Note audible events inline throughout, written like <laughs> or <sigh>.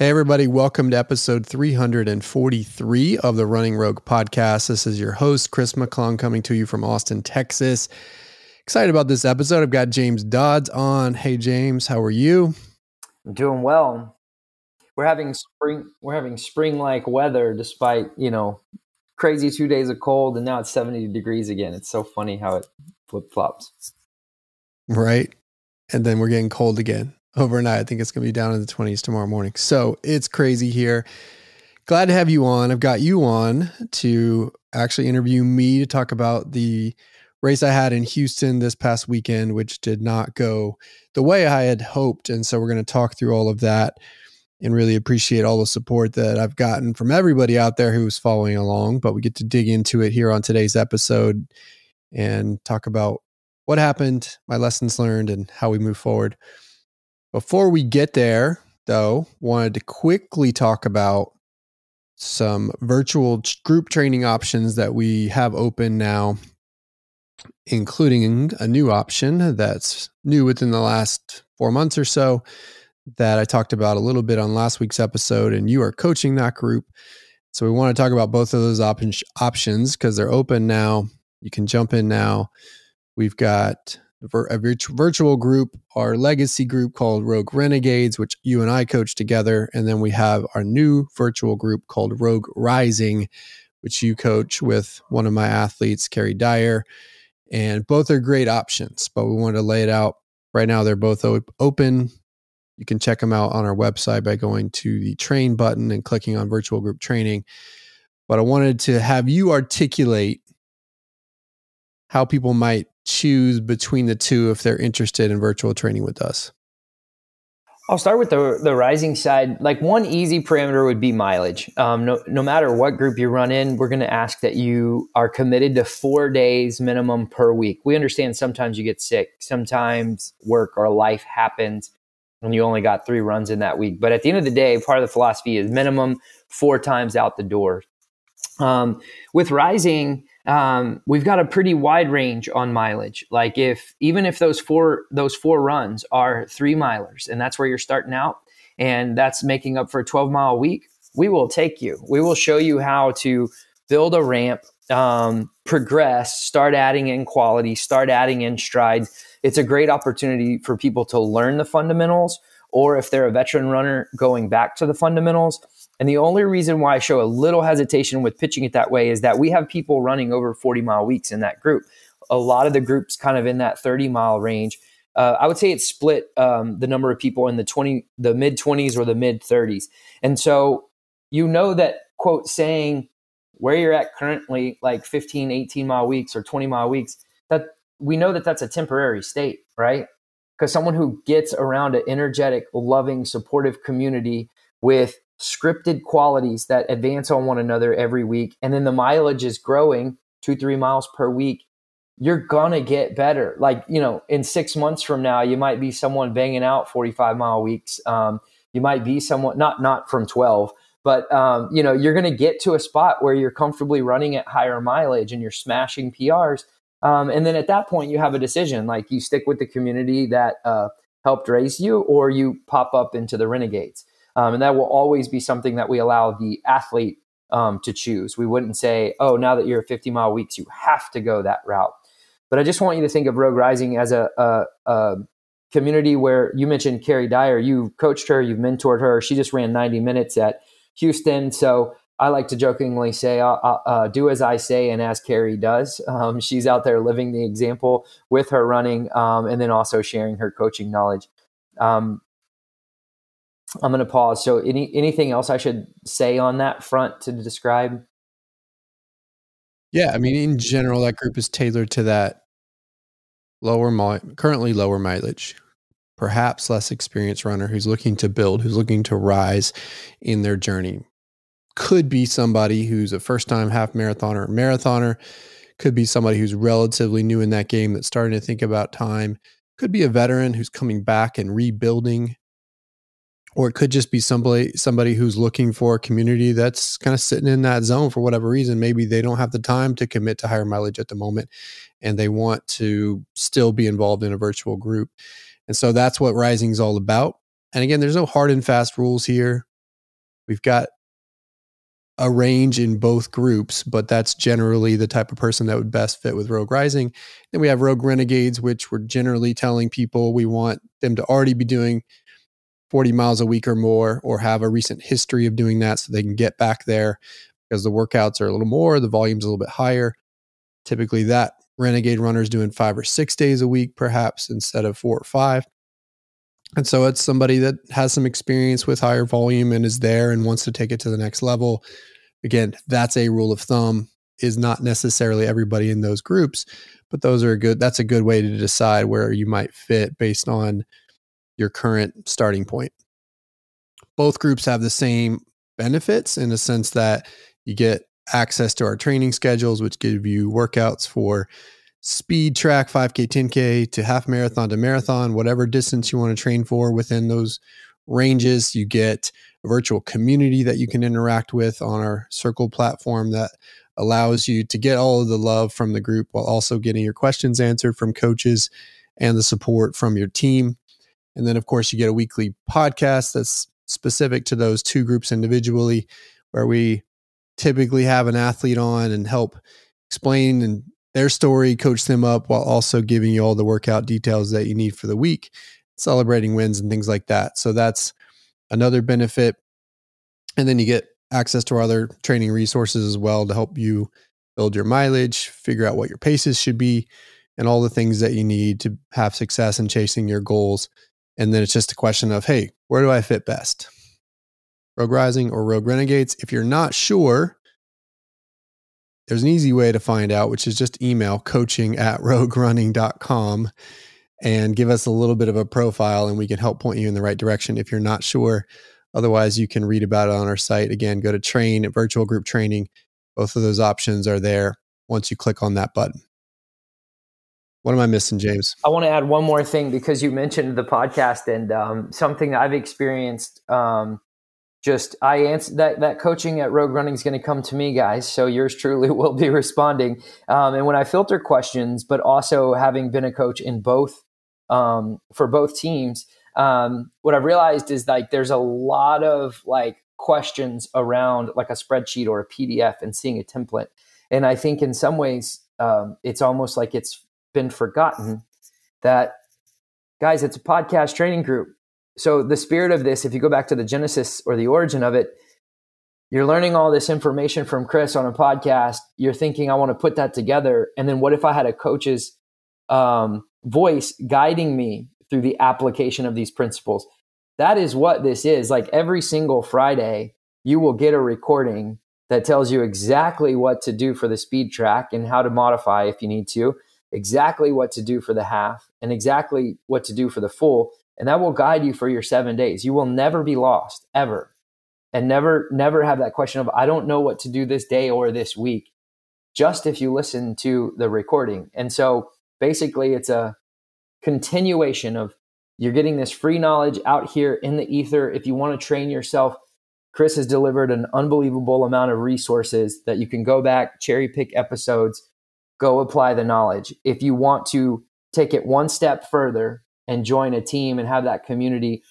Hey, everybody, welcome to episode 343 of the Running Rogue podcast. This is your host, Chris McClung, coming to you from Austin, Texas. Excited about this episode. I've got James Dodds on. Hey, James, how are you? I'm doing well. We're having spring. We're having spring-like weather, despite you know crazy two days of cold, and now it's 70 degrees again. It's so funny how it flip flops. Right, and then we're getting cold again overnight. I think it's going to be down in the 20s tomorrow morning. So it's crazy here. Glad to have you on. I've got you on to actually interview me to talk about the race I had in Houston this past weekend, which did not go the way I had hoped. And so we're going to talk through all of that and really appreciate all the support that I've gotten from everybody out there who's following along. But we get to dig into it here on today's episode and talk about what happened, my lessons learned, and how we move forward. Before we get there, though, wanted to quickly talk about some virtual group training options that we have open now, including a new option that's new within the last four months or so that I talked about a little bit on last week's episode. And you are coaching that group. So we want to talk about both of those op- options because they're open now. You can jump in now. We've got a virtual group, our legacy group called Rogue Renegades, which you and I coach together. And then we have our new virtual group called Rogue Rising, which you coach with one of my athletes, Carrie Dyer. And both are great options, but we wanted to lay it out. Right now, they're both open. You can check them out on our website by going to the train button and clicking on virtual group training. But I wanted to have you articulate how people might choose between the two if they're interested in virtual training with us? I'll start with the the rising side. Like one easy parameter would be mileage. Um, no, no matter what group you run in, we're going to ask that you are committed to four days minimum per week. We understand sometimes you get sick, sometimes work or life happens, and you only got three runs in that week. But at the end of the day, part of the philosophy is minimum four times out the door. Um, with rising, um, we've got a pretty wide range on mileage. Like if even if those four those four runs are three milers, and that's where you're starting out, and that's making up for a 12 mile week, we will take you. We will show you how to build a ramp, um, progress, start adding in quality, start adding in stride. It's a great opportunity for people to learn the fundamentals, or if they're a veteran runner, going back to the fundamentals and the only reason why I show a little hesitation with pitching it that way is that we have people running over 40 mile weeks in that group. A lot of the groups kind of in that 30 mile range. Uh, I would say it's split um, the number of people in the 20, the mid 20s or the mid 30s. And so you know that quote saying where you're at currently, like 15, 18 mile weeks or 20 mile weeks, that we know that that's a temporary state, right? Because someone who gets around an energetic, loving, supportive community with scripted qualities that advance on one another every week, and then the mileage is growing two, three miles per week, you're gonna get better. Like, you know, in six months from now, you might be someone banging out 45 mile weeks. Um, you might be someone, not, not from 12, but, um, you know, you're gonna get to a spot where you're comfortably running at higher mileage and you're smashing PRs. Um, and then at that point, you have a decision like you stick with the community that uh, helped raise you, or you pop up into the renegades. Um, and that will always be something that we allow the athlete um, to choose. We wouldn't say, oh, now that you're 50 mile weeks, you have to go that route. But I just want you to think of Rogue Rising as a, a, a community where you mentioned Carrie Dyer. You coached her, you've mentored her. She just ran 90 minutes at Houston. So I like to jokingly say, uh, uh, uh, do as I say and as Carrie does. <laughs> Um, she's out there living the example with her running um, and then also sharing her coaching knowledge. Um, I'm going to pause. So, any anything else I should say on that front to describe? Yeah, I mean, in general, that group is tailored to that lower, mi- currently lower mileage, perhaps less experienced runner who's looking to build, who's looking to rise in their journey. Could be somebody who's a first time half marathoner or marathoner. Could be somebody who's relatively new in that game that's starting to think about time. Could be a veteran who's coming back and rebuilding or it could just be somebody somebody who's looking for a community that's kind of sitting in that zone for whatever reason. Maybe they don't have the time to commit to higher mileage at the moment and they want to still be involved in a virtual group. And so that's what rising is all about. And again there's no hard and fast rules here. We've got a range in both groups, but that's generally the type of person that would best fit with Rogue Rising. Then we have Rogue Renegades, which we're generally telling people we want them to already be doing 40 miles a week or more, or have a recent history of doing that so they can get back there because the workouts are a little more, the volume's a little bit higher. Typically, that Renegade runner is doing five or six days a week, perhaps instead of four or five. And so it's somebody that has some experience with higher volume and is there and wants to take it to the next level again, that's a rule of thumb is not necessarily everybody in those groups, but those are good. That's a good way to decide where you might fit based on your current starting point. Both groups have the same benefits in the sense that you get access to our training schedules, which give you workouts for speed track, 5K, 10K to half marathon to marathon, whatever distance you want to train for within those ranges. You get a virtual community that you can interact with on our Circle platform that allows you to get all of the love from the group while also getting your questions answered from coaches and the support from your team. And then, of course, you get a weekly podcast that's specific to those two groups individually, where we typically have an athlete on and help explain and their story, coach them up while also giving you all the workout details that you need for the week, celebrating wins and things like that. So that's another benefit. And then you get access to our other training resources as well to help you build your mileage, figure out what your paces should be, and all the things that you need to have success in chasing your goals. And then it's just a question of, hey, where do I fit best? Rogue Rising or Rogue Renegades? If you're not sure, there's an easy way to find out, which is just email coaching at <laughs> roguerunning.com and give us a little bit of a profile and we can help point you in the right direction if you're not sure. Otherwise, you can read about it on our site. Again, go to train virtual group training. Both of those options are there once you click on that button. What am I missing, James? I want to add one more thing because you mentioned the podcast and um, something I've experienced. Um, just I answer that that coaching at Rogue Running is going to come to me, guys. So yours truly <laughs> will be responding. Um, and when I filter questions, but also having been a coach in both um, for both teams, um, what I've realized is like there's a lot of like questions around like a spreadsheet or a PDF and seeing a template. And I think in some ways, um, it's almost like it's been forgotten that, guys, it's a podcast training group. So the spirit of this, if you go back to the genesis or the origin of it, you're learning all this information from Chris on a podcast. You're thinking, I want to put that together. And then what if I had a coach's um, voice guiding me through the application of these principles. That is what this is. Like every single Friday, you will get a recording that tells you exactly what to do for the speed track and how to modify if you need to, exactly what to do for the half, and exactly what to do for the full. And that will guide you for your seven days. You will never be lost, ever. And never, never have that question of, I don't know what to do this day or this week, just if you listen to the recording. And so basically, it's a continuation of you're getting this free knowledge out here in the ether. If you want to train yourself, Chris has delivered an unbelievable amount of resources that you can go back, cherry pick episodes, go apply the knowledge. If you want to take it one step further and join a team and have that community,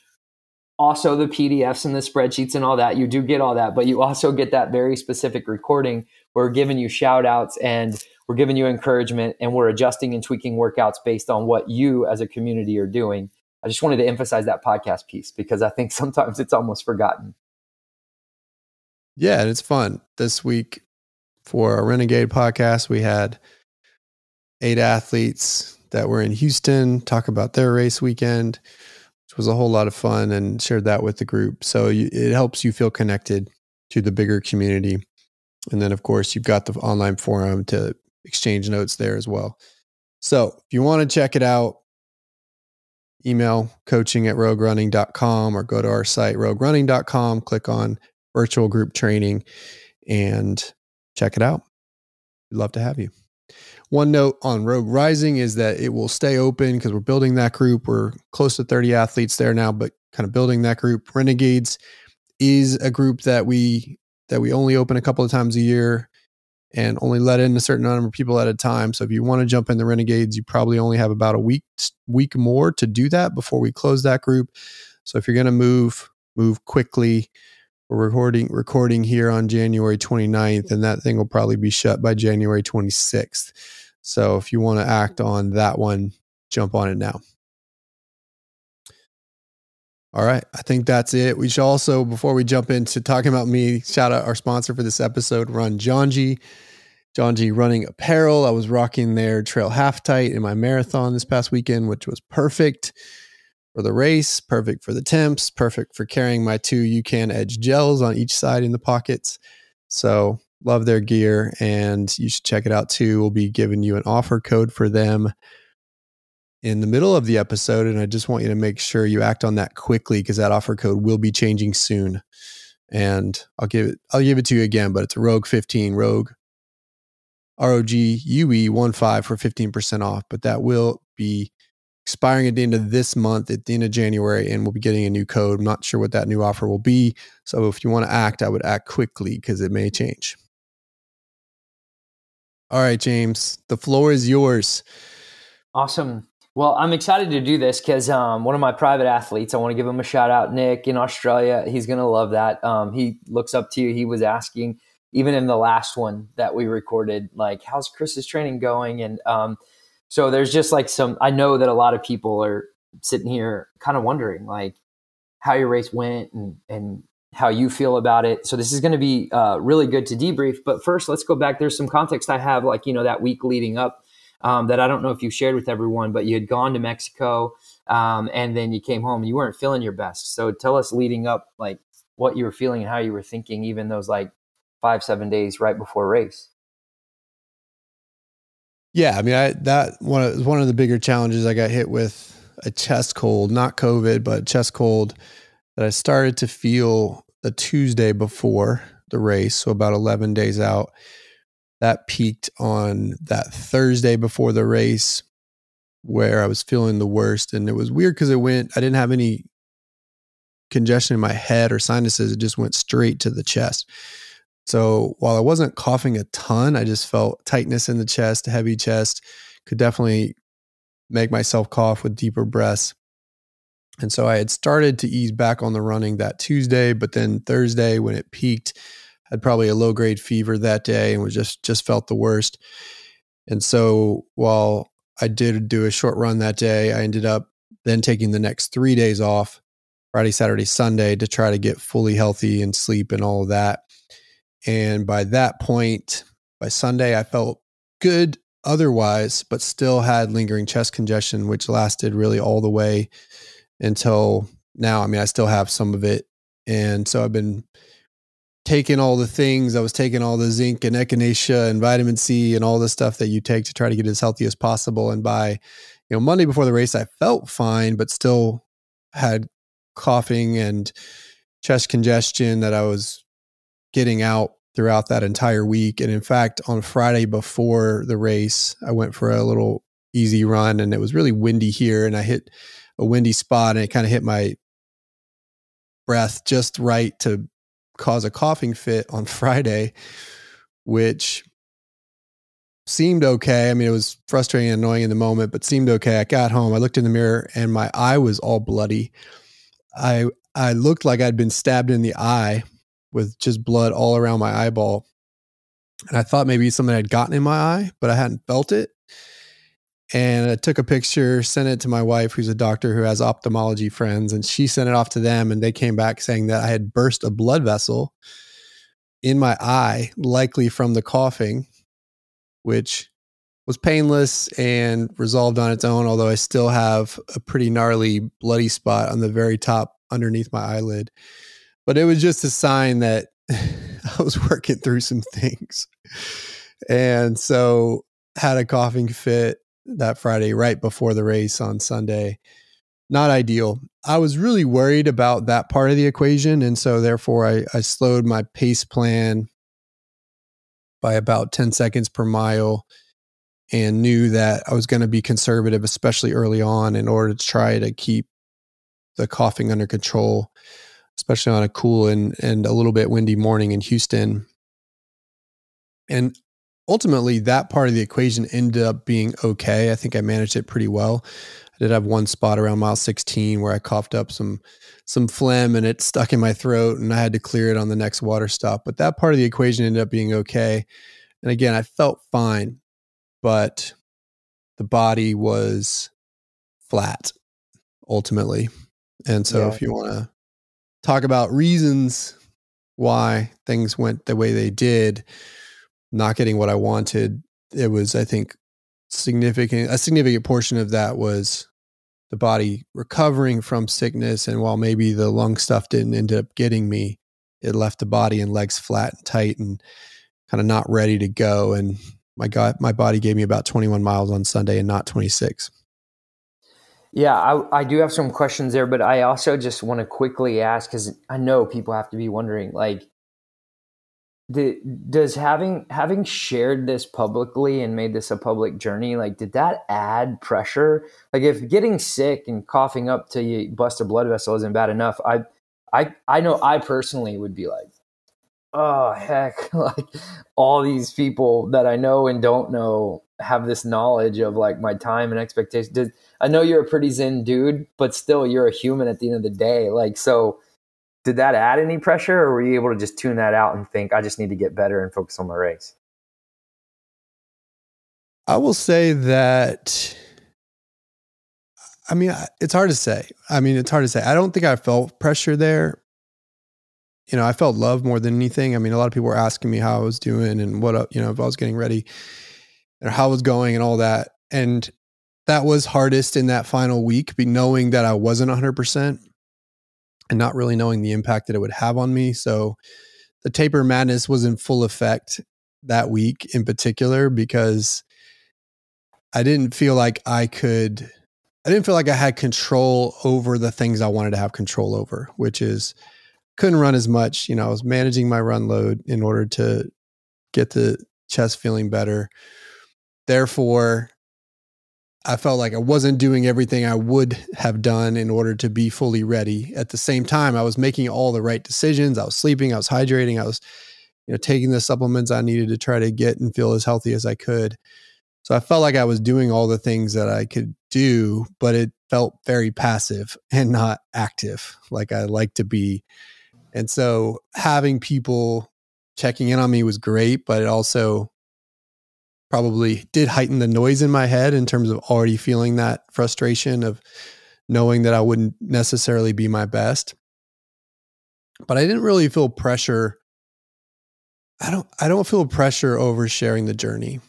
also the PDFs and the spreadsheets and all that, you do get all that, but you also get that very specific recording. We're giving you shout outs and we're giving you encouragement and we're adjusting and tweaking workouts based on what you as a community are doing. I just wanted to emphasize that podcast piece because I think <laughs> sometimes it's almost forgotten. Yeah, and it's fun. This week for our Renegade podcast, we had eight athletes that were in Houston talk about their race weekend, which was a whole lot of fun and shared that with the group. So you, it helps you feel connected to the bigger community. And then, of course, you've got the online forum to exchange notes there as well. So if you want to check it out, email coaching at roguerunning.com or go to our site, roguerunning.com, click on virtual group training and check it out. We'd love to have you. One note on Rogue Rising is that it will stay open because we're building that group. We're close to 30 athletes there now, but kind of building that group. Renegades is a group that we that we only open a couple of times a year and only let in a certain number of people at a time. So if you want to jump in the Renegades, you probably only have about a week week more to do that before we close that group. So if you're going to move, move quickly. We're recording recording here on January 29th, and that thing will probably be shut by January 26th. So if you want to act on that one, jump on it now. All right. I think that's it. We should also, before we jump into talking about me, shout out our sponsor for this episode, Run Janji. Janji Running Apparel. I was rocking their trail half tight in my marathon this past weekend, which was perfect for the race, perfect for the temps, perfect for carrying my two UCAN Edge gels on each side in the pockets. So love their gear and you should check it out too. We'll be giving you an offer code for them in the middle of the episode. And I just want you to make sure you act on that quickly because that offer code will be changing soon. And I'll give it, I'll give it to you again, but it's Rogue 15, Rogue, R O G U E 1 5 for 15% off. But that will be expiring at the end of this month, at the end of January, and we'll be getting a new code. I'm not sure what that new offer will be. So if you want to act, I would act quickly because it may change. All right, James, the floor is yours. Awesome. Well, I'm excited to do this because um, one of my private athletes, I want to give him a shout out, Nick in Australia. He's going to love that. Um, he looks up to you. He was asking, even in the last one that we recorded, like, how's Chris's training going? And um, so there's just like some, I know that a lot of people are sitting here kind of wondering, like, how your race went and, and how you feel about it. So this is going to be uh, really good to debrief. But first, let's go back. There's some context I have, like, you know, that week leading up um, that I don't know if you shared with everyone, but you had gone to Mexico um, and then you came home. and You weren't feeling your best. So tell us leading up, like what you were feeling and how you were thinking, even those like five, seven days right before race. Yeah, I mean, I that one was one of the bigger challenges. I got hit with a chest cold, not COVID, but chest cold that I started to feel the Tuesday before the race, so about 11 days out that peaked on that Thursday before the race where I was feeling the worst. And it was weird because it went, I didn't have any congestion in my head or sinuses. It just went straight to the chest. So while I wasn't coughing a ton, I just felt tightness in the chest, heavy chest, could definitely make myself cough with deeper breaths. And so I had started to ease back on the running that Tuesday, but then Thursday when it peaked, had probably a low grade fever that day and was just just felt the worst. And so while I did do a short run that day, I ended up then taking the next three days off, Friday, Saturday, Sunday, to try to get fully healthy and sleep and all of that. And by that point, by Sunday, I felt good otherwise, but still had lingering chest congestion, which lasted really all the way until now. I mean, I still have some of it. And so I've been taking all the things. I was taking all the zinc and echinacea and vitamin C and all the stuff that you take to try to get as healthy as possible. And by, you know, Monday before the race, I felt fine, but still had coughing and chest congestion that I was getting out throughout that entire week. And in fact, on Friday before the race, I went for a little easy run and it was really windy here and I hit a windy spot and it kind of hit my breath just right to cause a coughing fit on <laughs> Friday, which seemed okay. I mean, it was frustrating and annoying in the moment, but seemed okay. I got home, I looked in the mirror, and my eye was all bloody. I I looked like I'd been stabbed in the eye with just blood all around my eyeball. And I thought maybe something had gotten in my eye, but I hadn't felt it and I took a picture, sent it to my wife, who's a doctor who has ophthalmology friends, and she sent it off to them, and they came back saying that I had burst a blood vessel in my eye, likely from the coughing, which was painless and resolved on its own. Although I still have a pretty gnarly bloody spot on the very top underneath my eyelid, but it was just a sign that <laughs> I was working through some things, and so had a coughing fit that Friday right before the race on Sunday. Not ideal. I was really worried about that part of the equation. And so, therefore, I, I slowed my pace plan by about 10 seconds per mile and knew that I was going to be conservative, especially early on, in order to try to keep the coughing under control, especially on a cool and, and a little bit windy morning in Houston. And ultimately that part of the equation ended up being okay. I think I managed it pretty well. I did have one spot around mile 16 where I coughed up some some phlegm and it stuck in my throat and I had to clear it on the next water stop. But that part of the equation ended up being okay. And again, I felt fine, but the body was flat ultimately. And so yeah. if you want to talk about reasons why things went the way they did, not getting what I wanted, it was I think significant a significant portion of that was the body recovering from sickness. And while maybe the lung stuff didn't end up getting me it left the body and legs flat and tight and kind of not ready to go. And my god my body gave me about 21 miles on sunday and not 26 yeah i, I do have some questions there but i also just want to quickly ask because i know people have to be wondering like the, does having having shared this publicly and made this a public journey like did that add pressure? Like if getting sick and coughing up to you bust a blood vessel isn't bad enough i i i know i personally would be like oh heck <laughs> like all these people that i know and don't know have this knowledge of like my time and expectations. Did, i know you're a pretty zen dude but still you're a human at the end of the day. Like so did that add any pressure or were you able to just tune that out and think i just need to get better and focus on my race i will say that i mean it's hard to say. I mean it's hard to say. I don't think i felt pressure there. You know i felt love more than anything. I mean a lot of people were asking me how i was doing and what up you know if i was getting ready or how was going and all that and that was hardest in that final week be knowing that i wasn't 100% and not really knowing the impact that it would have on me. So the taper madness was in full effect that week in particular because I didn't feel like I could I didn't feel like I had control over the things I wanted to have control over, which is couldn't run as much, you know, I was managing my run load in order to get the chest feeling better. Therefore, I felt like I wasn't doing everything I would have done in order to be fully ready. At the same time, I was making all the right decisions. I was sleeping, I was hydrating, I was you know taking the supplements I needed to try to get and feel as healthy as I could. So I felt like I was doing all the things that I could do, but it felt very passive <laughs> and not active like I like to be. And so having people checking in on me was great, but it also probably did heighten the noise in my head in terms of already feeling that frustration of knowing that I wouldn't necessarily be my best. But I didn't really feel pressure. I don't I don't feel pressure over sharing the journey.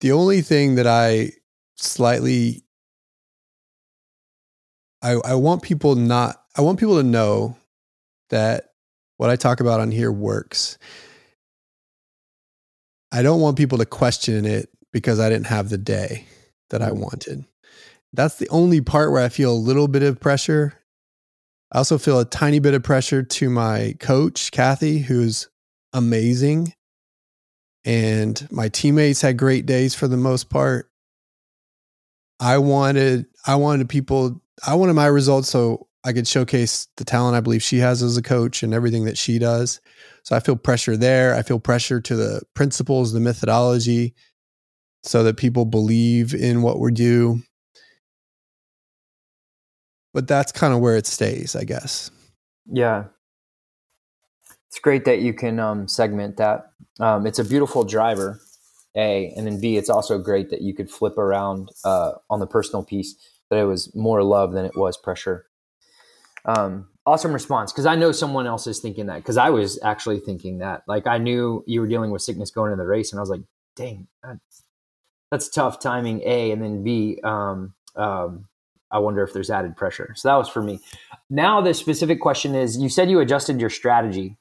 The only thing that I slightly I, I want people not I want people to know that what I talk about on here works. I don't want people to question it because I didn't have the day that I wanted. That's the only part where I feel a little bit of pressure. I also feel a tiny bit of pressure to my coach, Kathy, who's amazing. And my teammates had great days for the most part. I wanted I wanted people I wanted my results so I could showcase the talent I believe she has as a coach and everything that she does. So I feel pressure there. I feel pressure to the principles, the methodology, so that people believe in what we do. But that's kind of where it stays, I guess. Yeah. It's great that you can um, segment that. Um, it's a beautiful driver, A. And then B, it's also great that you could flip around uh, on the personal piece that it was more love than it was pressure. Um, awesome response because I know someone else is thinking that because I was actually thinking that. Like I knew you were dealing with sickness going into the race, and I was like, dang, that's, that's tough timing. A and then B. Um, um, I wonder if there's added pressure. So that was for me. Now the specific question is: You said you adjusted your strategy.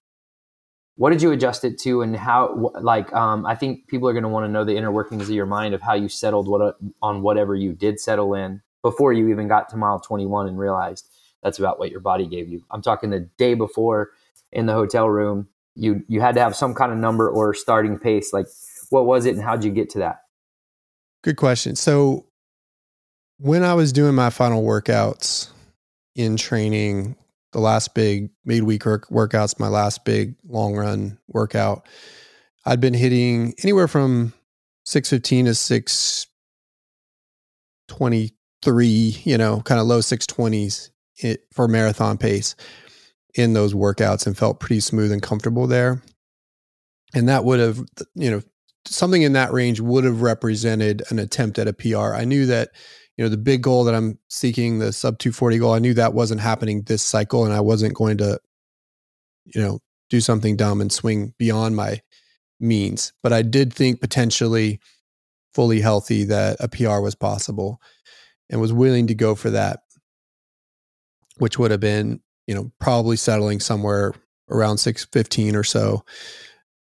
What did you adjust it to, and how? Like, um, I think people are going to want to know the inner workings of your mind of how you settled what on whatever you did settle in before you even got to mile 21 and realized that's about what your body gave you. I'm talking the day before in the hotel room. You you had to have some kind of number or starting pace. Like what was it and how'd you get to that? Good question. So when I was doing my final workouts in training, the last big midweek work, workouts, my last big long run workout, I'd been hitting anywhere from 615 to 623, you know, kind of low 620s it, for marathon pace in those workouts and felt pretty smooth and comfortable there. And that would have, you know, something in that range would have represented an attempt at a PR. I knew that, you know, the big goal that I'm seeking, the sub 240 goal, I knew that wasn't happening this cycle and I wasn't going to, you know, do something dumb and swing beyond my means. But I did think potentially fully healthy that a PR was possible and was willing to go for that, which would have been, you know, probably settling somewhere around 615 or so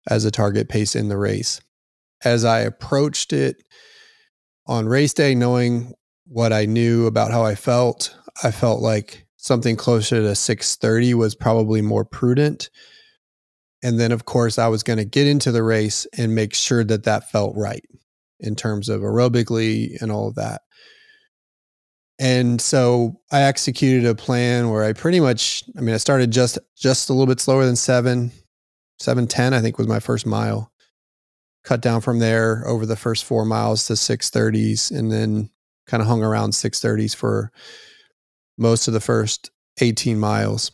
as a target pace in the race as I approached it on race day, knowing what I knew about how I felt, I felt like something closer to 630 was probably more prudent. And then, of course, I was going to get into the race and make sure that that felt right in terms of aerobically and all of that. And so I executed a plan where I pretty much, I mean, I started just just a little bit slower than seven, seven ten, I think was my first mile cut down from there over the first four miles to 630s and then kind of hung around 630s for most of the first 18 miles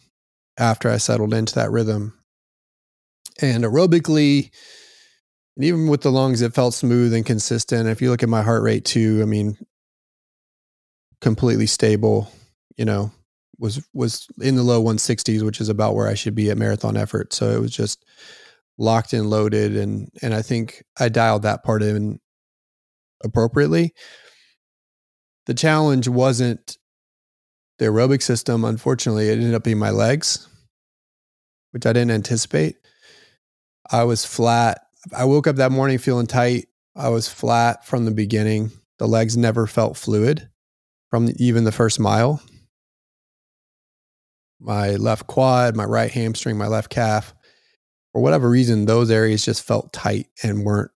after I settled into that rhythm. And aerobically, and even with the lungs, it felt smooth and consistent. If you look at my heart rate too, I mean, completely stable, you know, was was in the low 160s, which is about where I should be at marathon effort. So it was just locked and loaded and and I think I dialed that part in appropriately. The challenge wasn't the aerobic system, unfortunately, it ended up being my legs, which I didn't anticipate. I was flat. I woke up that morning feeling tight. I was flat from the beginning. The legs never felt fluid from even the first mile. My left quad, my right hamstring, my left calf for whatever reason, those areas just felt tight and weren't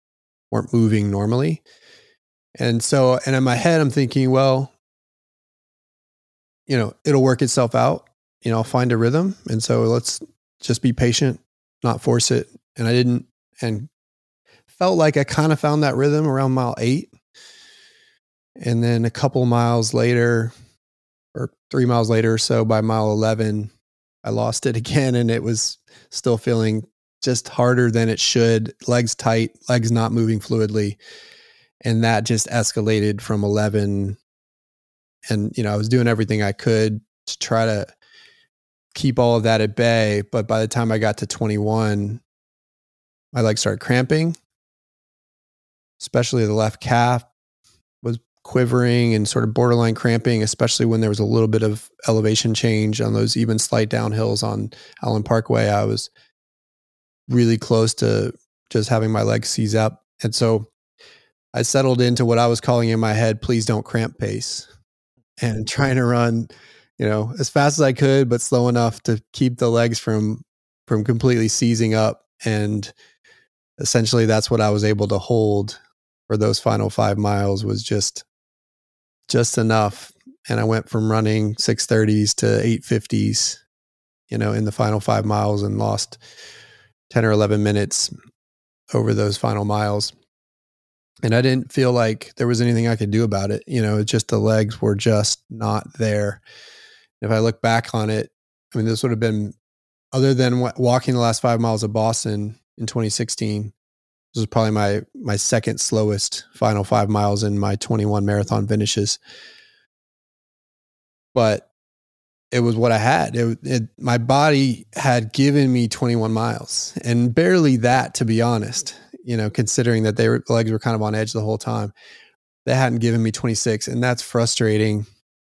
weren't moving normally. And so, and in my head, I'm thinking, well, you know, it'll work itself out. You know, I'll find a rhythm. And so let's just be patient, not force it. And I didn't, and felt like I kind of found that rhythm around mile eight. And then a couple miles later, or three miles later or so, by mile 11, I lost it <laughs> again. And it was still feeling just harder than it should, legs tight, legs not moving fluidly. And that just escalated from 11. And, you know, I was doing everything I could to try to keep all of that at bay. But by the time I got to 21, my legs started cramping, especially the left calf quivering and sort of borderline cramping, especially when there was a little bit of elevation change on those even slight downhills on Allen Parkway. I was really close to just having my legs seize up. And so I settled into what I was calling in my head, please don't cramp pace and mm. trying to run, you know, as fast as I could, but slow enough to keep the legs from, from completely seizing up. And essentially that's what I was able to hold for those final five miles was just, just enough. And I went from running 630s to 850s, you know, in the final five miles and lost 10 or 11 minutes over those final miles. And I didn't feel like there was anything I could do about it. You know, it's just the legs were just not there. If I look back on it, I mean, this would have been, other than walking the last five miles of Boston in 2016, this was probably my my second slowest final five miles in my 21 marathon finishes. But it was what I had. It, it, my body had given me 21 miles and barely that, to be honest, you know, considering that their legs were kind of on edge the whole time. They hadn't given me 26. And that's frustrating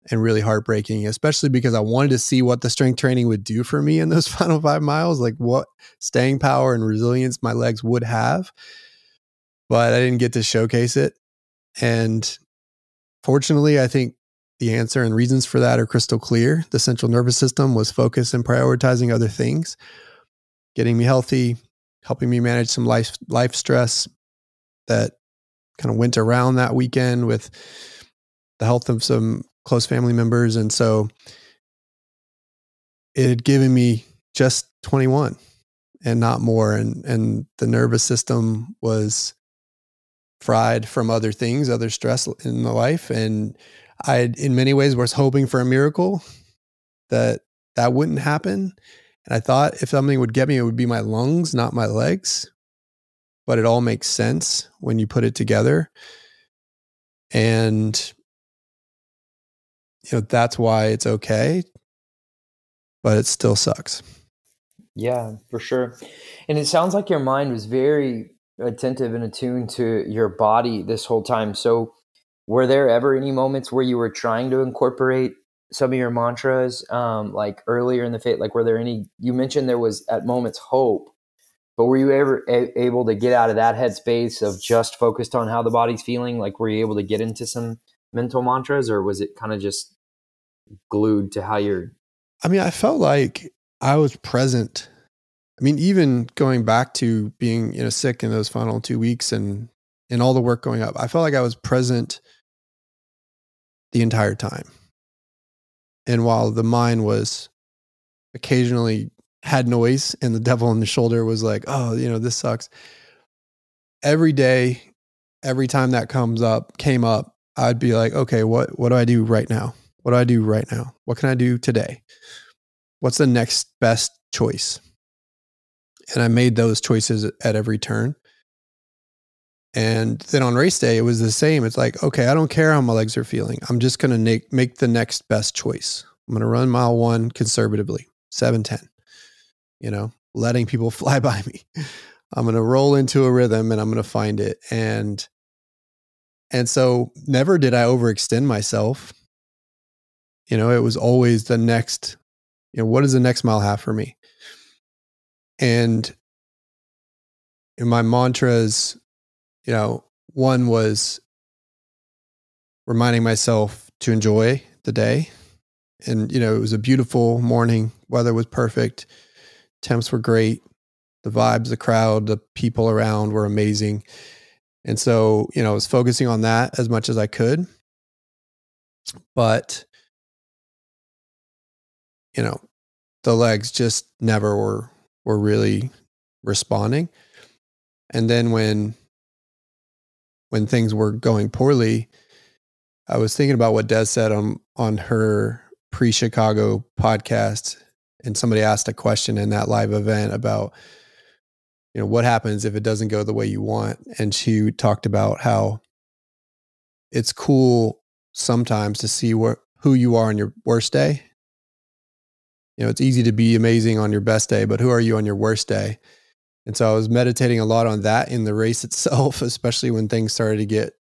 and really heartbreaking, especially because I wanted to see what the strength training would do for me in those <laughs> final five miles, like what staying power and resilience my legs would have. But I didn't get to showcase it. And fortunately, I think the answer and reasons for that are crystal clear. The central nervous system was focused and prioritizing other things, getting me healthy, helping me manage some life life stress that kind of went around that weekend with the health of some close family members. And so it had given me just 21 and not more. And and the nervous system was fried from other things, other stress in the life. And I, in many ways, was hoping for a miracle that that wouldn't happen. And I thought if something would get me, it would be my lungs, not my legs. But it all makes sense when you put it together. And, you know, that's why it's okay, but it still sucks. Yeah, for sure. And it sounds like your mind was very attentive and attuned to your body this whole time. So, were there ever any moments where you were trying to incorporate some of your mantras, um, like earlier in the faith? Like, were there any? You mentioned there was at moments hope, but were you ever a- able to get out of that headspace of just focused on how the body's feeling? Like, were you able to get into some mental mantras, or was it kind of just glued to how you're? I mean, I felt like I was present I mean, even going back to being, you know, sick in those final two weeks and and all the work going up, I felt like I was present the entire time. And while the mind was occasionally had noise and the devil in the shoulder was like, oh, you know, this sucks. Every day, every time that comes up, came up, I'd be like, okay, what what do I do right now? What do I do right now? What can I do today? What's the next best choice? And I made those choices at every turn. And then on race day, it was the same. It's like, okay, I don't care how my legs are feeling. I'm just going to make, make the next best choice. I'm going to run mile one conservatively, 710, you know, letting people <laughs> fly by me. I'm going to roll into a rhythm and I'm going to find it. And, and so never did I overextend myself. You know, it was always the next, you know, what does the next mile have for me? And in my mantras, you know, one was reminding myself to enjoy the day. And, you know, it was a beautiful morning. Weather was perfect. Temps were great. The vibes, the crowd, the people around were amazing. And so, you know, I was focusing on that as much as I could. But, you know, the legs just never were were really responding. And then when when things were going poorly, I was thinking about what Des said on on her pre-Chicago podcast and somebody asked a question in that live event about you know what happens if it doesn't go the way you want and she talked about how it's cool sometimes to see where who you are on your worst day you know, it's easy to be amazing on your best day, but who are you on your worst day? And so I was meditating a lot on that in the race <laughs> itself, especially when things started to get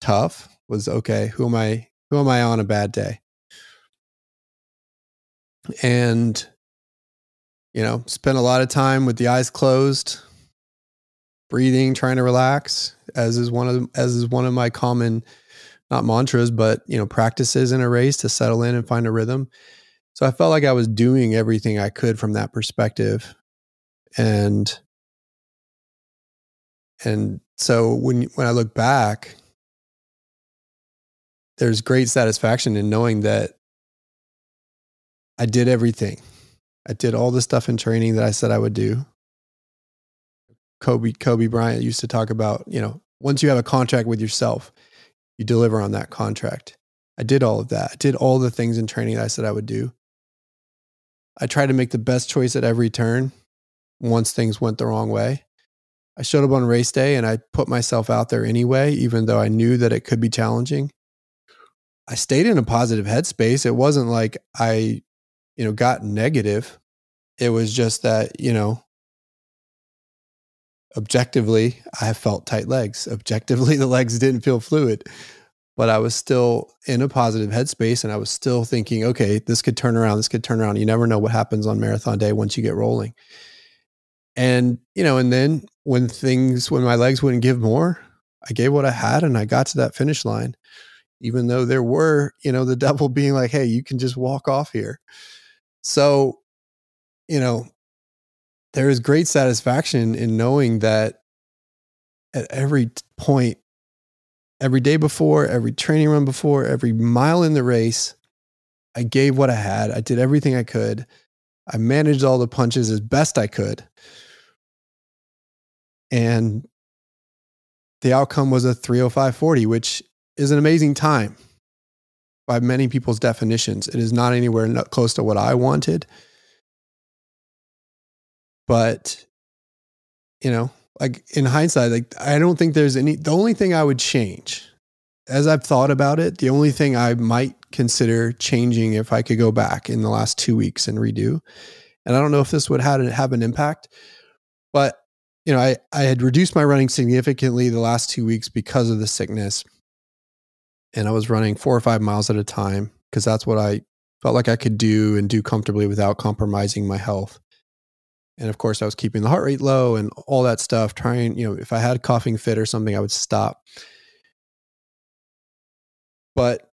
tough. Was okay, who am I who am I on a bad day? And you know, spent a lot of time with the eyes closed, breathing, trying to relax, as is one of as is one of my common not mantras, but you know, practices in a race to settle in and find a rhythm. So I felt like I was doing everything I could from that perspective. And and so when when I look back, there's great satisfaction in knowing that I did everything. I did all the stuff in training that I said I would do. Kobe Kobe Bryant used to talk about, you know, once you have a contract with yourself, you deliver on that contract. I did all of that. I did all the things in training that I said I would do. I tried to make the best choice at every turn once things went the wrong way. I showed up on race day and I put myself out there anyway, even though I knew that it could be challenging. I stayed in a positive headspace. It wasn't like I, you know, got negative. It was just that, you know, objectively, I felt tight legs. Objectively, <laughs> the legs didn't feel fluid but I was still in a positive headspace and I was still thinking, okay, this could turn around, this could turn around. You never know what happens on marathon day once you get rolling. And, you know, and then when things, when my legs wouldn't give more, I gave what I had and I got to that finish line, even though there were, you know, the <laughs> devil being like, hey, you can just walk off here. So, you know, there is great satisfaction in knowing that at every point every day before, every training run before, every mile in the race, I gave what I had. I did everything I could. I managed all the punches as best I could. And the outcome was a 305.40, which is an amazing time by many people's definitions. It is not anywhere close to what I wanted. But, you know, like in hindsight, like I don't think there's any, the only thing I would change as I've thought about it, the only thing I might consider changing if I could go back in the last two weeks and redo, and I don't know if this would have, have an impact, but you know, I, I had reduced my running significantly the last two weeks because of the sickness. And I was running four or five miles at a time because that's what I felt like I could do and do comfortably without compromising my health. And of course, I was keeping the heart rate low and all that stuff, trying, you know, if I had a coughing fit or something, I would stop. But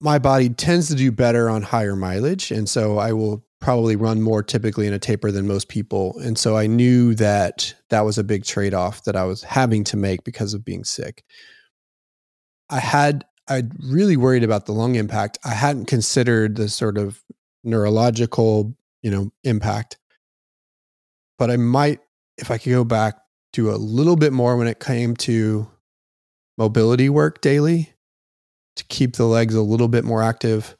my body tends to do better on higher mileage. And so I will probably run more typically in a taper than most people. And so I knew that that was a big trade off that I was having to make because of being sick. I had, I really worried about the lung impact. I hadn't considered the sort of neurological, you know, impact. But I might, if I could go back, do a little bit more when it came to mobility work daily to keep the legs a little bit more active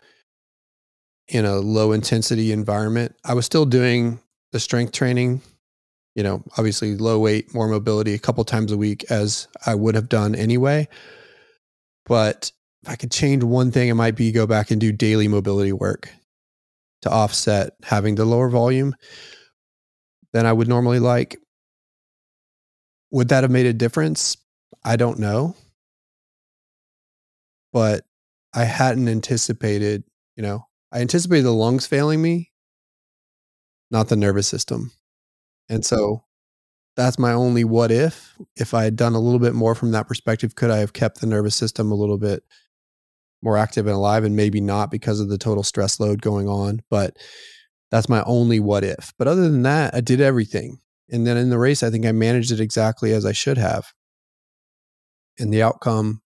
in a low intensity environment. I was still doing the strength training, you know, obviously low weight, more mobility a couple times a week as I would have done anyway. But if I could change one thing, it might be go back and do daily mobility work to offset having the lower volume than I would normally like. Would that have made a difference? I don't know. But I hadn't anticipated, you know, I anticipated the lungs failing me, not the nervous system. And so that's my only what if. If I had done a little bit more from that perspective, could I have kept the nervous system a little bit more active and alive? And maybe not because of the total stress load going on. But that's my only what if. But other than that, I did everything. And then in the race, I think I managed it exactly as I should have. And the outcome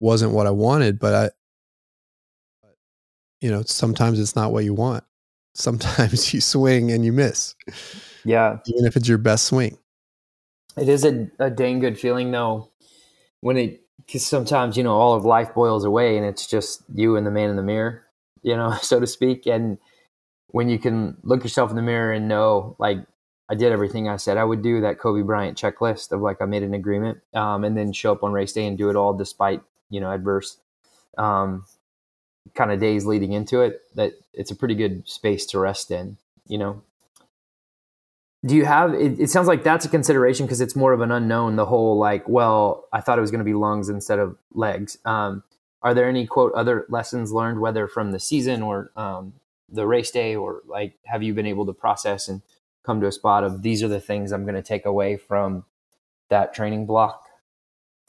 wasn't what I wanted, but I, you know, sometimes it's not what you want. Sometimes <laughs> you swing and you miss. Yeah. Even if it's your best swing. It is a, a dang good feeling though when it, because sometimes, you know, all of life boils away and it's just you and the man in the mirror, you know, <laughs> so to speak. And when you can look yourself in the mirror and know, like, I did everything I said I would do, that Kobe Bryant checklist of like, I made an agreement, um, and then show up on race day and do it all despite, you know, adverse um, kind of days leading into it that it's a pretty good space to rest in you know do you have it, it sounds like that's a consideration because it's more of an unknown the whole like well i thought it was going to be lungs instead of legs. Um, are there any quote other lessons learned whether from the season or um, the race day or like have you been able to process and come to a spot of these are the things i'm going to take away from that training block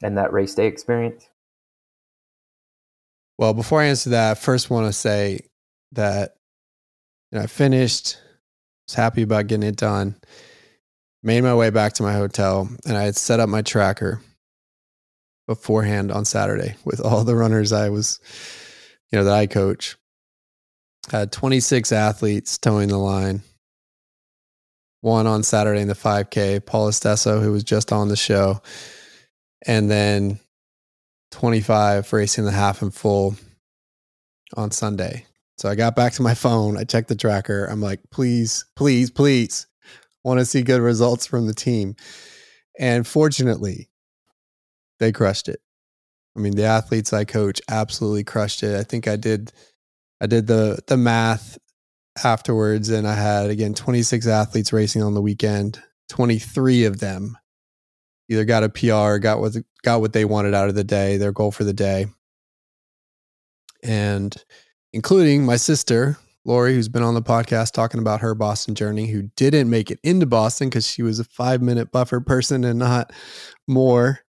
and that race day experience well, before I answer that, I first want to say that you know, I finished, was happy about getting it done, made my way back to my hotel, and I had set up my tracker beforehand on Saturday with <laughs> all the runners I was, you know, that I coach. I had 26 athletes toeing the line. One on Saturday in the 5K, Paul Esteso, who was just on the show. And then 25 racing the half and full on Sunday. So I got back to my phone. I checked the tracker. I'm like, please, please, please, want to see good results from the team. And fortunately, they crushed it. I mean, the athletes I coach absolutely crushed it. I think I did I did the the math afterwards and I had again 26 athletes racing on the weekend. 23 of them either got a PR, got what got what they wanted out of the day, their goal for the day, and including my sister Lori, who's been on the podcast talking about her Boston journey, who didn't make it into Boston because she was a five minute buffer person and not more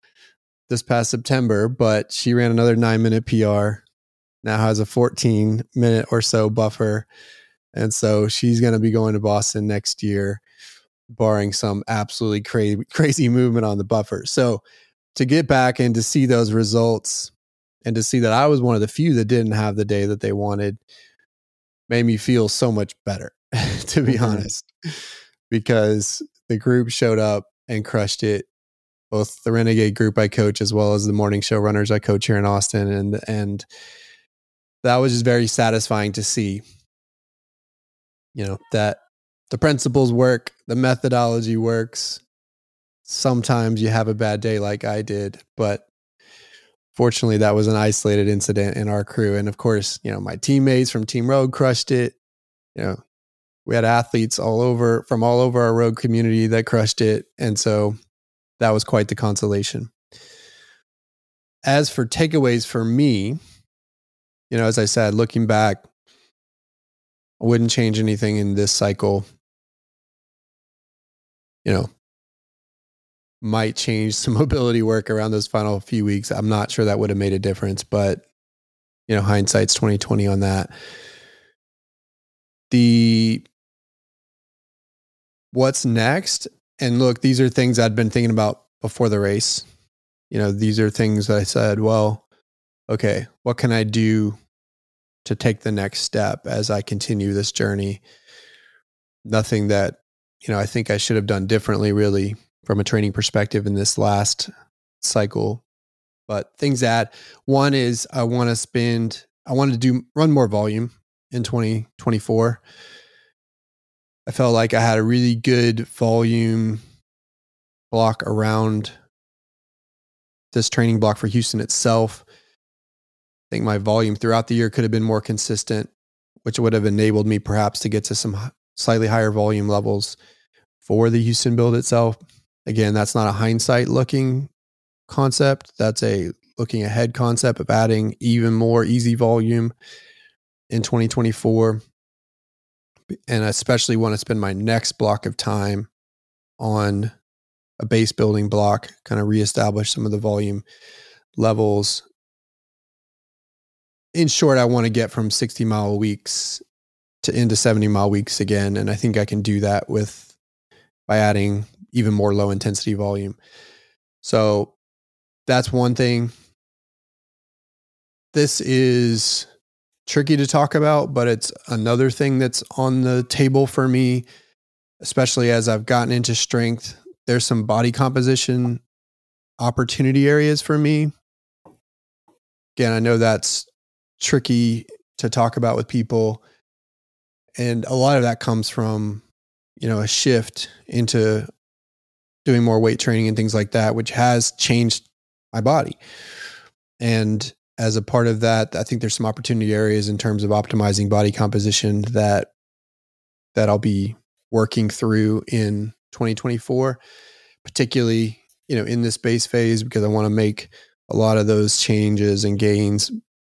this past September, but she ran another nine minute PR. Now has a 14 minute or so buffer. And so she's going to be going to Boston next year barring some absolutely crazy crazy movement on the buffer. So to get back and to see those results and to see that I was one of the few that didn't have the day that they wanted made me feel so much better, <laughs> to be mm-hmm. honest, because the group showed up and crushed it. both the Renegade group I coach as well as the morning show runners I coach here in Austin, and and that was just very satisfying to see. You know that the principles work, the methodology works. Sometimes you have a bad day like I did, but fortunately that was an isolated incident in our crew. And of course you know my teammates from team Rogue crushed it. You know we had athletes all over from all over our Rogue community that crushed it. And so that was quite the consolation. As for takeaways for me you know as i said looking back i wouldn't change anything in this cycle. You know might change some <laughs> mobility work around those final few weeks. I'm not sure that would have made a difference, but you know, hindsight's 2020 on that. The what's next? And look, these are things I'd been thinking about before the race. You know, these are things that I said, well, okay, what can I do to take the next step as I continue this journey? Nothing that, you know, I think I should have done differently really from a training perspective in this last cycle. But things that one is I want to spend, I wanted to do run more volume in 2024. I felt like I had a really good volume block around this training block for Houston itself. I think my volume throughout the year could have been more consistent, which would have enabled me perhaps to get to some slightly higher volume levels for the Houston build itself. Again, that's not a hindsight looking concept. That's a looking ahead concept of adding even more easy volume in 2024. And I especially want to spend my next block of time on a base building block, kind of reestablish some of the volume levels. In short, I want to get from 60 mile weeks to into 70 mile weeks again. And I think I can do that with by adding even more low intensity volume. So that's one thing. This is tricky to talk about, but it's another thing that's on the table for me, especially as I've gotten into strength. There's some body composition opportunity areas for me. Again, I know that's tricky to talk about with people. And a lot of that comes from, you know, a shift into doing more weight training and things like that, which has changed my body. And as a part of that, I think there's some opportunity areas in terms of optimizing body composition that that I'll be working through in 2024, particularly, you know, in this base phase because I want to make a lot of those changes and gains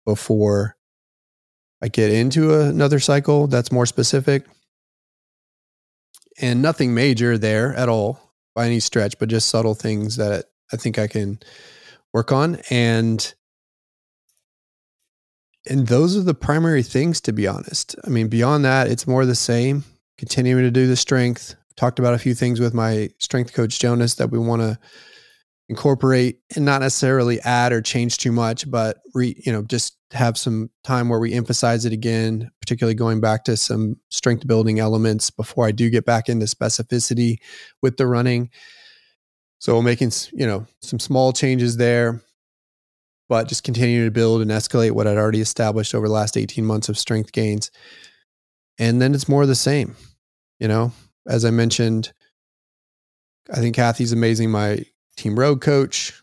before I get into another cycle that's more specific. And nothing major there at all by any stretch, but just subtle things that I think I can work on. And and those are the primary things to be honest. I mean, beyond that, it's more the same. Continuing to do the strength. Talked about a few things with my strength coach Jonas that we want to incorporate and not necessarily add or change too much, but re, you know, just have some time where we emphasize it again, particularly going back to some strength building elements before I do get back into specificity with the running. So making, you know, some small changes there, but just continuing to build and escalate what I'd already established over the last 18 months of strength gains. And then it's more of the same, you know, as I mentioned, I think Kathy's amazing. My team Rogue coach.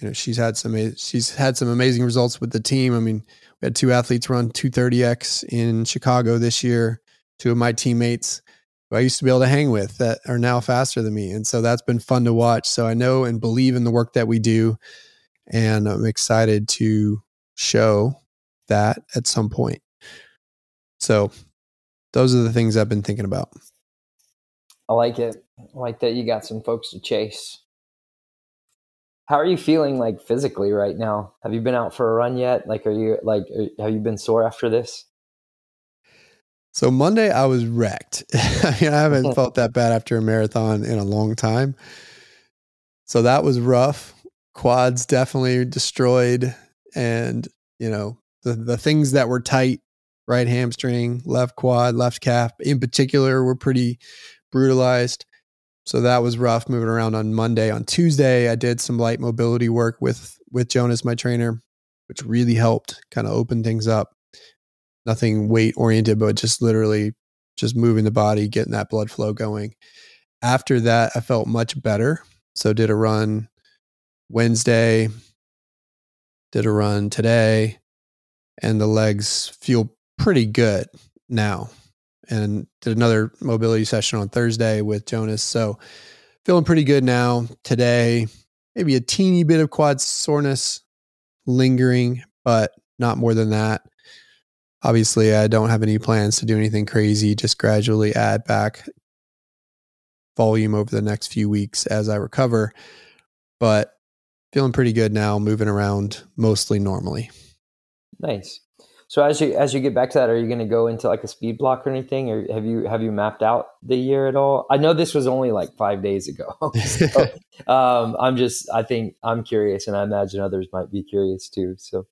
You know, she's had some she's had some amazing results with the team. I mean, we had two athletes run 230x in Chicago this year. Two of my teammates who I used to be able to hang with that are now faster than me, and so that's been fun to watch. So I know and believe in the work that we do, and I'm excited to show that at some point. So those are the things I've been thinking about. I like it. I like that you got some folks to chase. How are you feeling like physically right now? Have you been out for a run yet? Like, are you like, are, have you been sore after this? So Monday I was wrecked. <laughs> I mean, I haven't <laughs> felt that bad after a marathon in a long time. So that was rough. Quads definitely destroyed. And, you know, the, the things that were tight, right hamstring, left quad, left calf in particular, were pretty brutalized so that was rough moving around on Monday. On Tuesday, I did some light mobility work with with Jonas, my trainer, which really helped kind of open things up. Nothing weight oriented, but just literally just moving the body, getting that blood flow going. After that, I felt much better. So did a run Wednesday, did a run today, and the legs feel pretty good now. And did another mobility session on Thursday with Jonas. So feeling pretty good now. Today, maybe a teeny bit of quad soreness lingering, but not more than that. Obviously, I don't have any plans to do anything crazy, just gradually add back volume over the next few weeks as I recover. But feeling pretty good now, moving around mostly normally. Nice. So as you as you get back to that, are you going to go into like a speed block or anything, or have you have you mapped out the year at all? I know this was only like five days ago. <laughs> so, um, I'm just I think I'm curious, and I imagine others might be curious too. So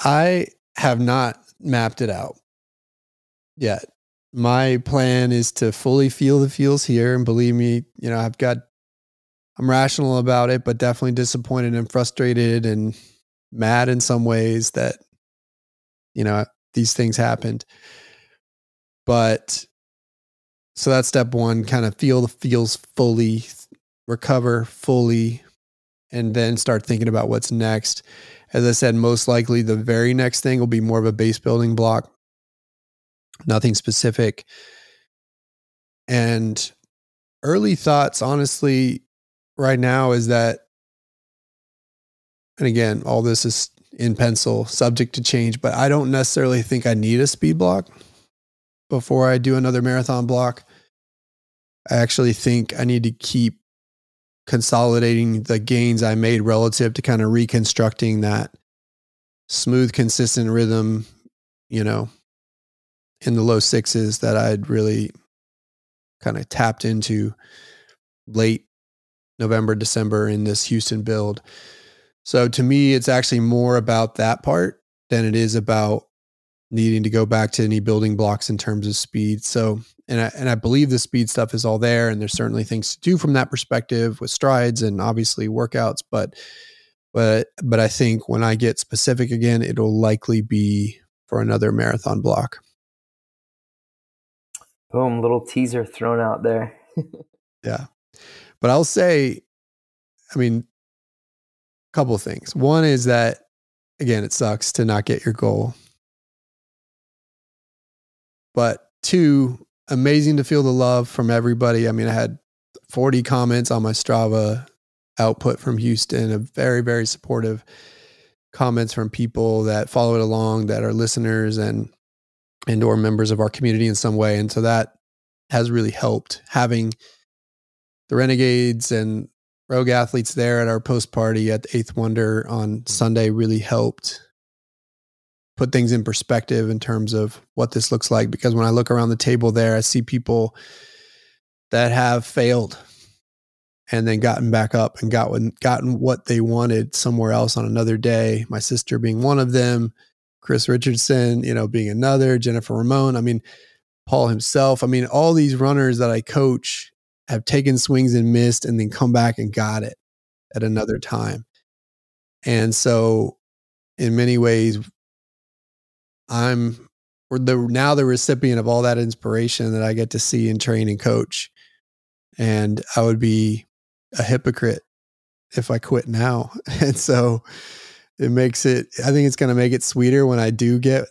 I have not mapped it out yet. My plan is to fully feel the feels here, and believe me, you know I've got I'm rational about it, but definitely disappointed and frustrated and mad in some ways that you know, these things happened. But so that's step one, kind of feel the feels fully, recover fully, and then start thinking about what's next. As I said, most likely the very next thing will be more of a base building block, nothing specific. And early thoughts, honestly, right now is that, and again, all this is in pencil, subject to change, but I don't necessarily think I need a speed block before I do another marathon block. I actually think I need to keep consolidating the gains I made relative to kind of reconstructing that smooth, consistent rhythm, you know, in the low sixes that I'd really kind of tapped into late November, December in this Houston build. So to me, it's actually more about that part than it is about needing to go back to any building blocks in terms of speed. So, and I, and I believe the speed stuff is all there, and there's certainly things to do from that perspective with strides and obviously workouts. But, but, but I think when I get specific again, it'll likely be for another marathon block. Boom! Little teaser thrown out there. <laughs> yeah, but I'll say, I mean, couple things. One is that again, it sucks to not get your goal. But two, amazing to feel the love from everybody. I mean, I had 40 comments on my Strava output from Houston, a very, very supportive comments from people that follow it along, that are listeners and and or members of our community in some way. And so that has really helped having the renegades and rogue athletes there at our post party at the Eighth Wonder on mm-hmm. Sunday really helped put things in perspective in terms of what this looks like. Because when I look around the table there, I see people that have failed and then gotten back up and gotten gotten what they wanted somewhere else on another day. My sister being one of them, Chris Richardson, you know, being another, Jennifer Ramon. I mean, Paul himself. I mean, all these runners that I coach have taken swings and missed and then come back and got it at another time. And so in many ways I'm we're the now the recipient of all that inspiration that I get to see and train and coach. And I would be a hypocrite if I quit now. <laughs> And so it makes it I think it's going to make it sweeter when I do get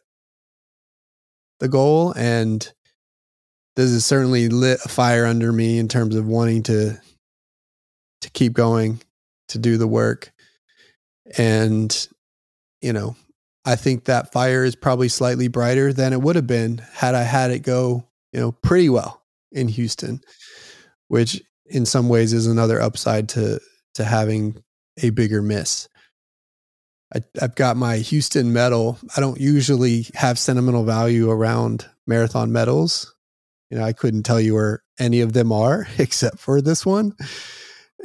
the goal and this has certainly lit a fire under me in terms of wanting to to keep going to do the work and you know i think that fire is probably slightly brighter than it would have been had i had it go you know pretty well in houston which in some ways is another upside to to having a bigger miss I, have got my Houston medal. I don't usually have sentimental value around marathon medals you know, I couldn't tell you where any of them are <laughs> except for this one.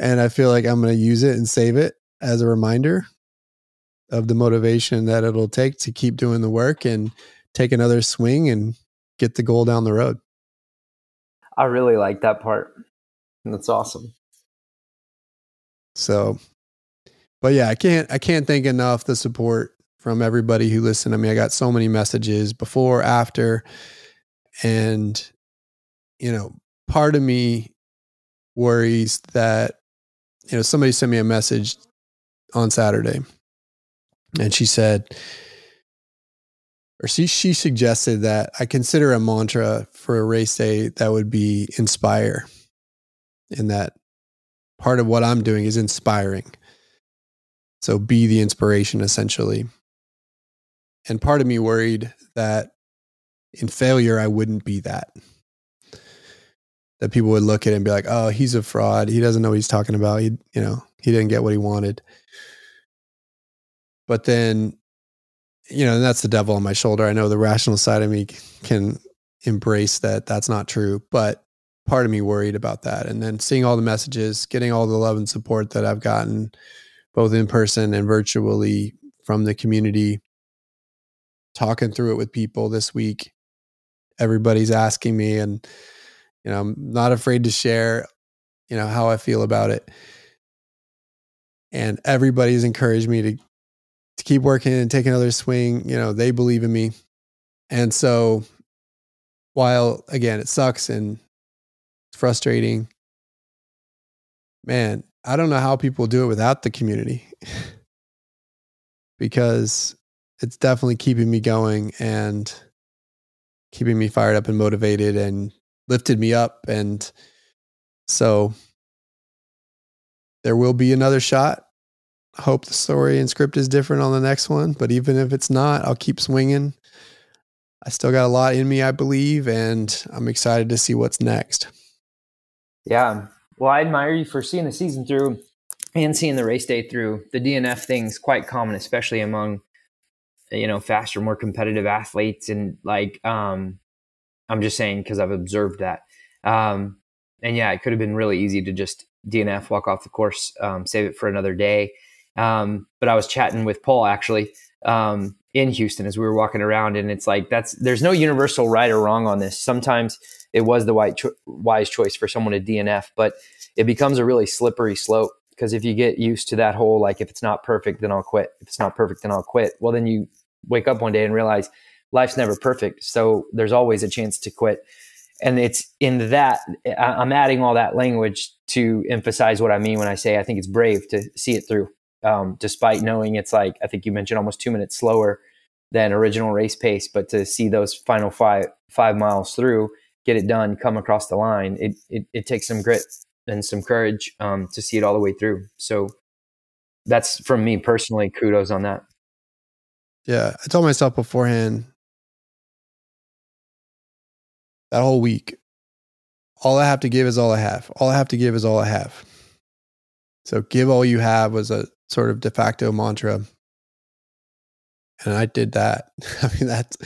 And I feel like I'm going to use it and save it as a reminder of the motivation that it'll take to keep doing the work and take another swing and get the goal down the road. I really like that part. That's awesome. So, but yeah, I can't I can't thank enough the support from everybody who listened. I mean, I got so many messages before, after, and you know, part of me worries that you know somebody sent me a message on Saturday, and she said, or she she suggested that I consider a mantra for a race day that would be inspire, and that part of what I'm doing is inspiring. So be the inspiration essentially. And part of me worried that in failure, I wouldn't be that. That people would look at and be like, oh, he's a fraud. He doesn't know what he's talking about. He, you know, he didn't get what he wanted. But then, you know, that's the devil on my shoulder. I know the rational side of me can embrace that that's not true. But part of me worried about that. And then seeing all the messages, getting all the love and support that I've gotten both in person and virtually from the community, talking through it with people this week. Everybody's asking me, and you know, I'm not afraid to share, you know, how I feel about it. And everybody's encouraged me to to keep working and take another swing. You know, they believe in me. And so while again it sucks and it's frustrating. Man, I don't know how people do it without the community <laughs> because it's definitely keeping me going and keeping me fired up and motivated and lifted me up. And so there will be another shot. I hope the story and script is different on the next one, but even if it's not, I'll keep swinging. I still got a lot in me, I believe, and I'm excited to see what's next. Yeah. Well, I admire you for seeing the season through and seeing the race day through. The DNF thing's quite common, especially among you know faster, more competitive athletes. And like, um, I'm just saying because I've observed that. Um, and yeah, it could have been really easy to just DNF, walk off the course, um, save it for another day. Um, but I was chatting with Paul actually um, in Houston as we were walking around, and it's like that's there's no universal right or wrong on this. Sometimes it was the right cho- wise choice for someone to DNF, but it becomes a really slippery slope because if you get used to that whole like if it's not perfect then I'll quit. If it's not perfect then I'll quit. Well then you wake up one day and realize life's never perfect. So there's always a chance to quit. And it's in that I'm adding all that language to emphasize what I mean when I say I think it's brave to see it through. Um, despite knowing it's like I think you mentioned almost two minutes slower than original race pace, but to see those final five five miles through get it done, come across the line. It it, it takes some grit and some courage um, to see it all the way through. So that's from me personally. Kudos on that. Yeah, I told myself beforehand that whole week, all I have to give is all I have. All I have to give is all I have. So give all you have was a sort of de facto mantra. And I did that. <laughs> I mean, that's,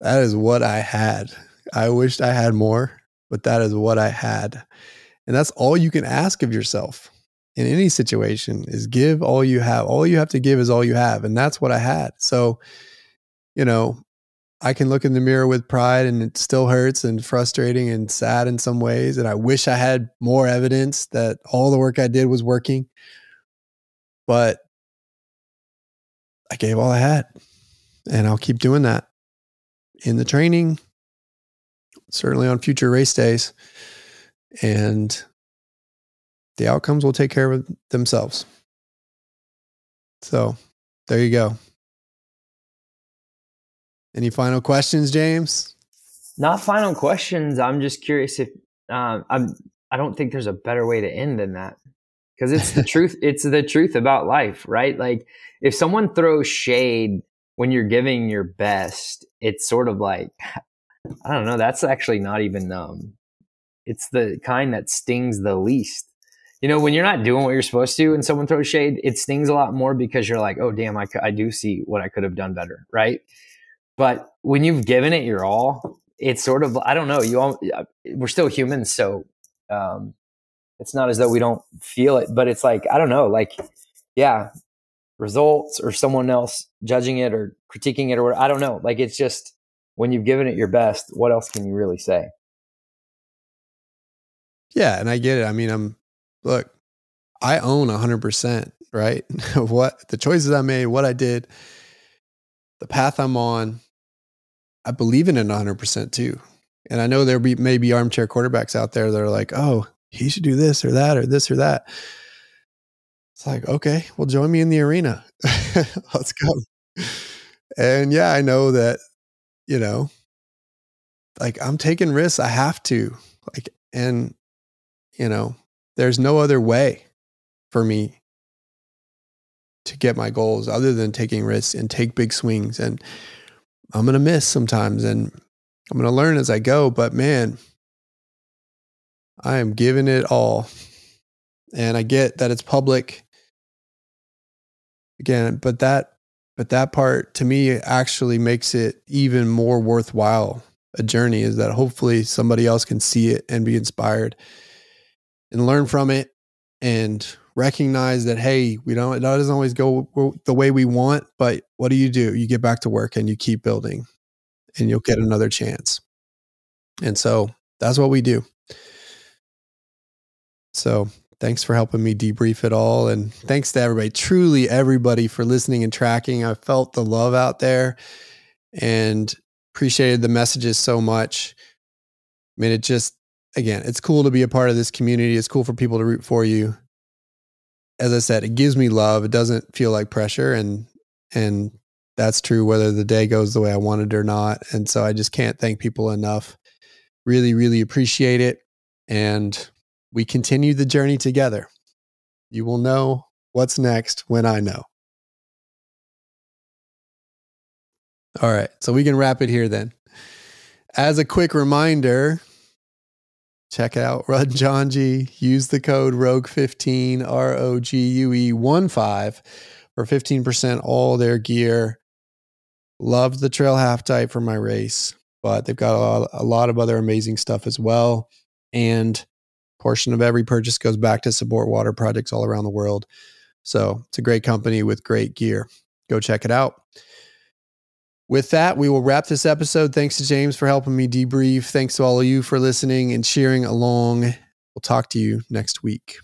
that is what I had. I wished I had more, but that is what I had. And that's all you can ask of yourself in any situation is give all you have. All you have to give is all you have. And that's what I had. So, you know, I can look in the mirror with pride and it still hurts and frustrating and sad in some ways. And I wish I had more evidence that all the work I did was working. But I gave all I had. And I'll keep doing that in the training, certainly on future race days. And the outcomes will take care of themselves. So there you go. Any final questions, James? Not final questions. I'm just curious if um, I'm. I don't think there's a better way to end than that because it's the <laughs> truth. It's the truth about life, right? Like if someone throws shade when you're giving your best, it's sort of like I don't know. That's actually not even um. It's the kind that stings the least. You know, when you're not doing what you're supposed to, and someone throws shade, it stings a lot more because you're like, oh damn, I, I do see what I could have done better, right? But when you've given it your all, it's sort of I don't know. You all we're still humans, so um, it's not as though we don't feel it, but it's like I don't know, like yeah, results or someone else judging it or critiquing it or whatever, I don't know. Like it's just when you've given it your best, what else can you really say? Yeah, and I get it. I mean, I'm look, I own 100%, right? <laughs> what the choices I made, what I did, the path I'm on. I believe in it 100% too. And I know there be maybe armchair quarterbacks out there that are like, "Oh, he should do this or that or this or that." It's like, "Okay, well join me in the arena. <laughs> Let's go." And yeah, I know that you know like I'm taking risks. I have to. Like and you know, there's no other way for me to get my goals other than taking risks and take big swings. And I'm going to miss sometimes and I'm going to learn as I go. But man, I am giving it all. And I get that it's public again, but that but that part to me actually makes it even more worthwhile a journey is that hopefully somebody else can see it and be inspired and learn from it and recognize that hey we don't it doesn't always go the way we want but what do you do? You get back to work and you keep building and you'll get another chance. And so that's what we do. So thanks for helping me debrief it all and thanks to everybody truly everybody for listening and tracking. I felt the love out there and appreciated the messages so much. I mean it just again, it's cool to be a part of this community. It's cool for people to root for you. As I said, it gives me love. It doesn't feel like pressure and and that's true whether the day goes the way I wanted or not. And so I just can't thank people enough. Really, really appreciate it. And we continue the journey together. You will know what's next when I know. All right. So we can wrap it here then. As a quick reminder, check out <laughs> Run Janji. Use the code Rogue15, R O G U E 1 5 for 15% all their gear. Loved the trail half type for my race, but they've got a lot of other amazing stuff as well. And portion of every purchase goes back to support water projects all around the world. So it's a great company with great gear. Go check it out. With that, we will wrap this episode. Thanks to James for helping me debrief. Thanks to all of you for listening and cheering along. We'll talk to you next week.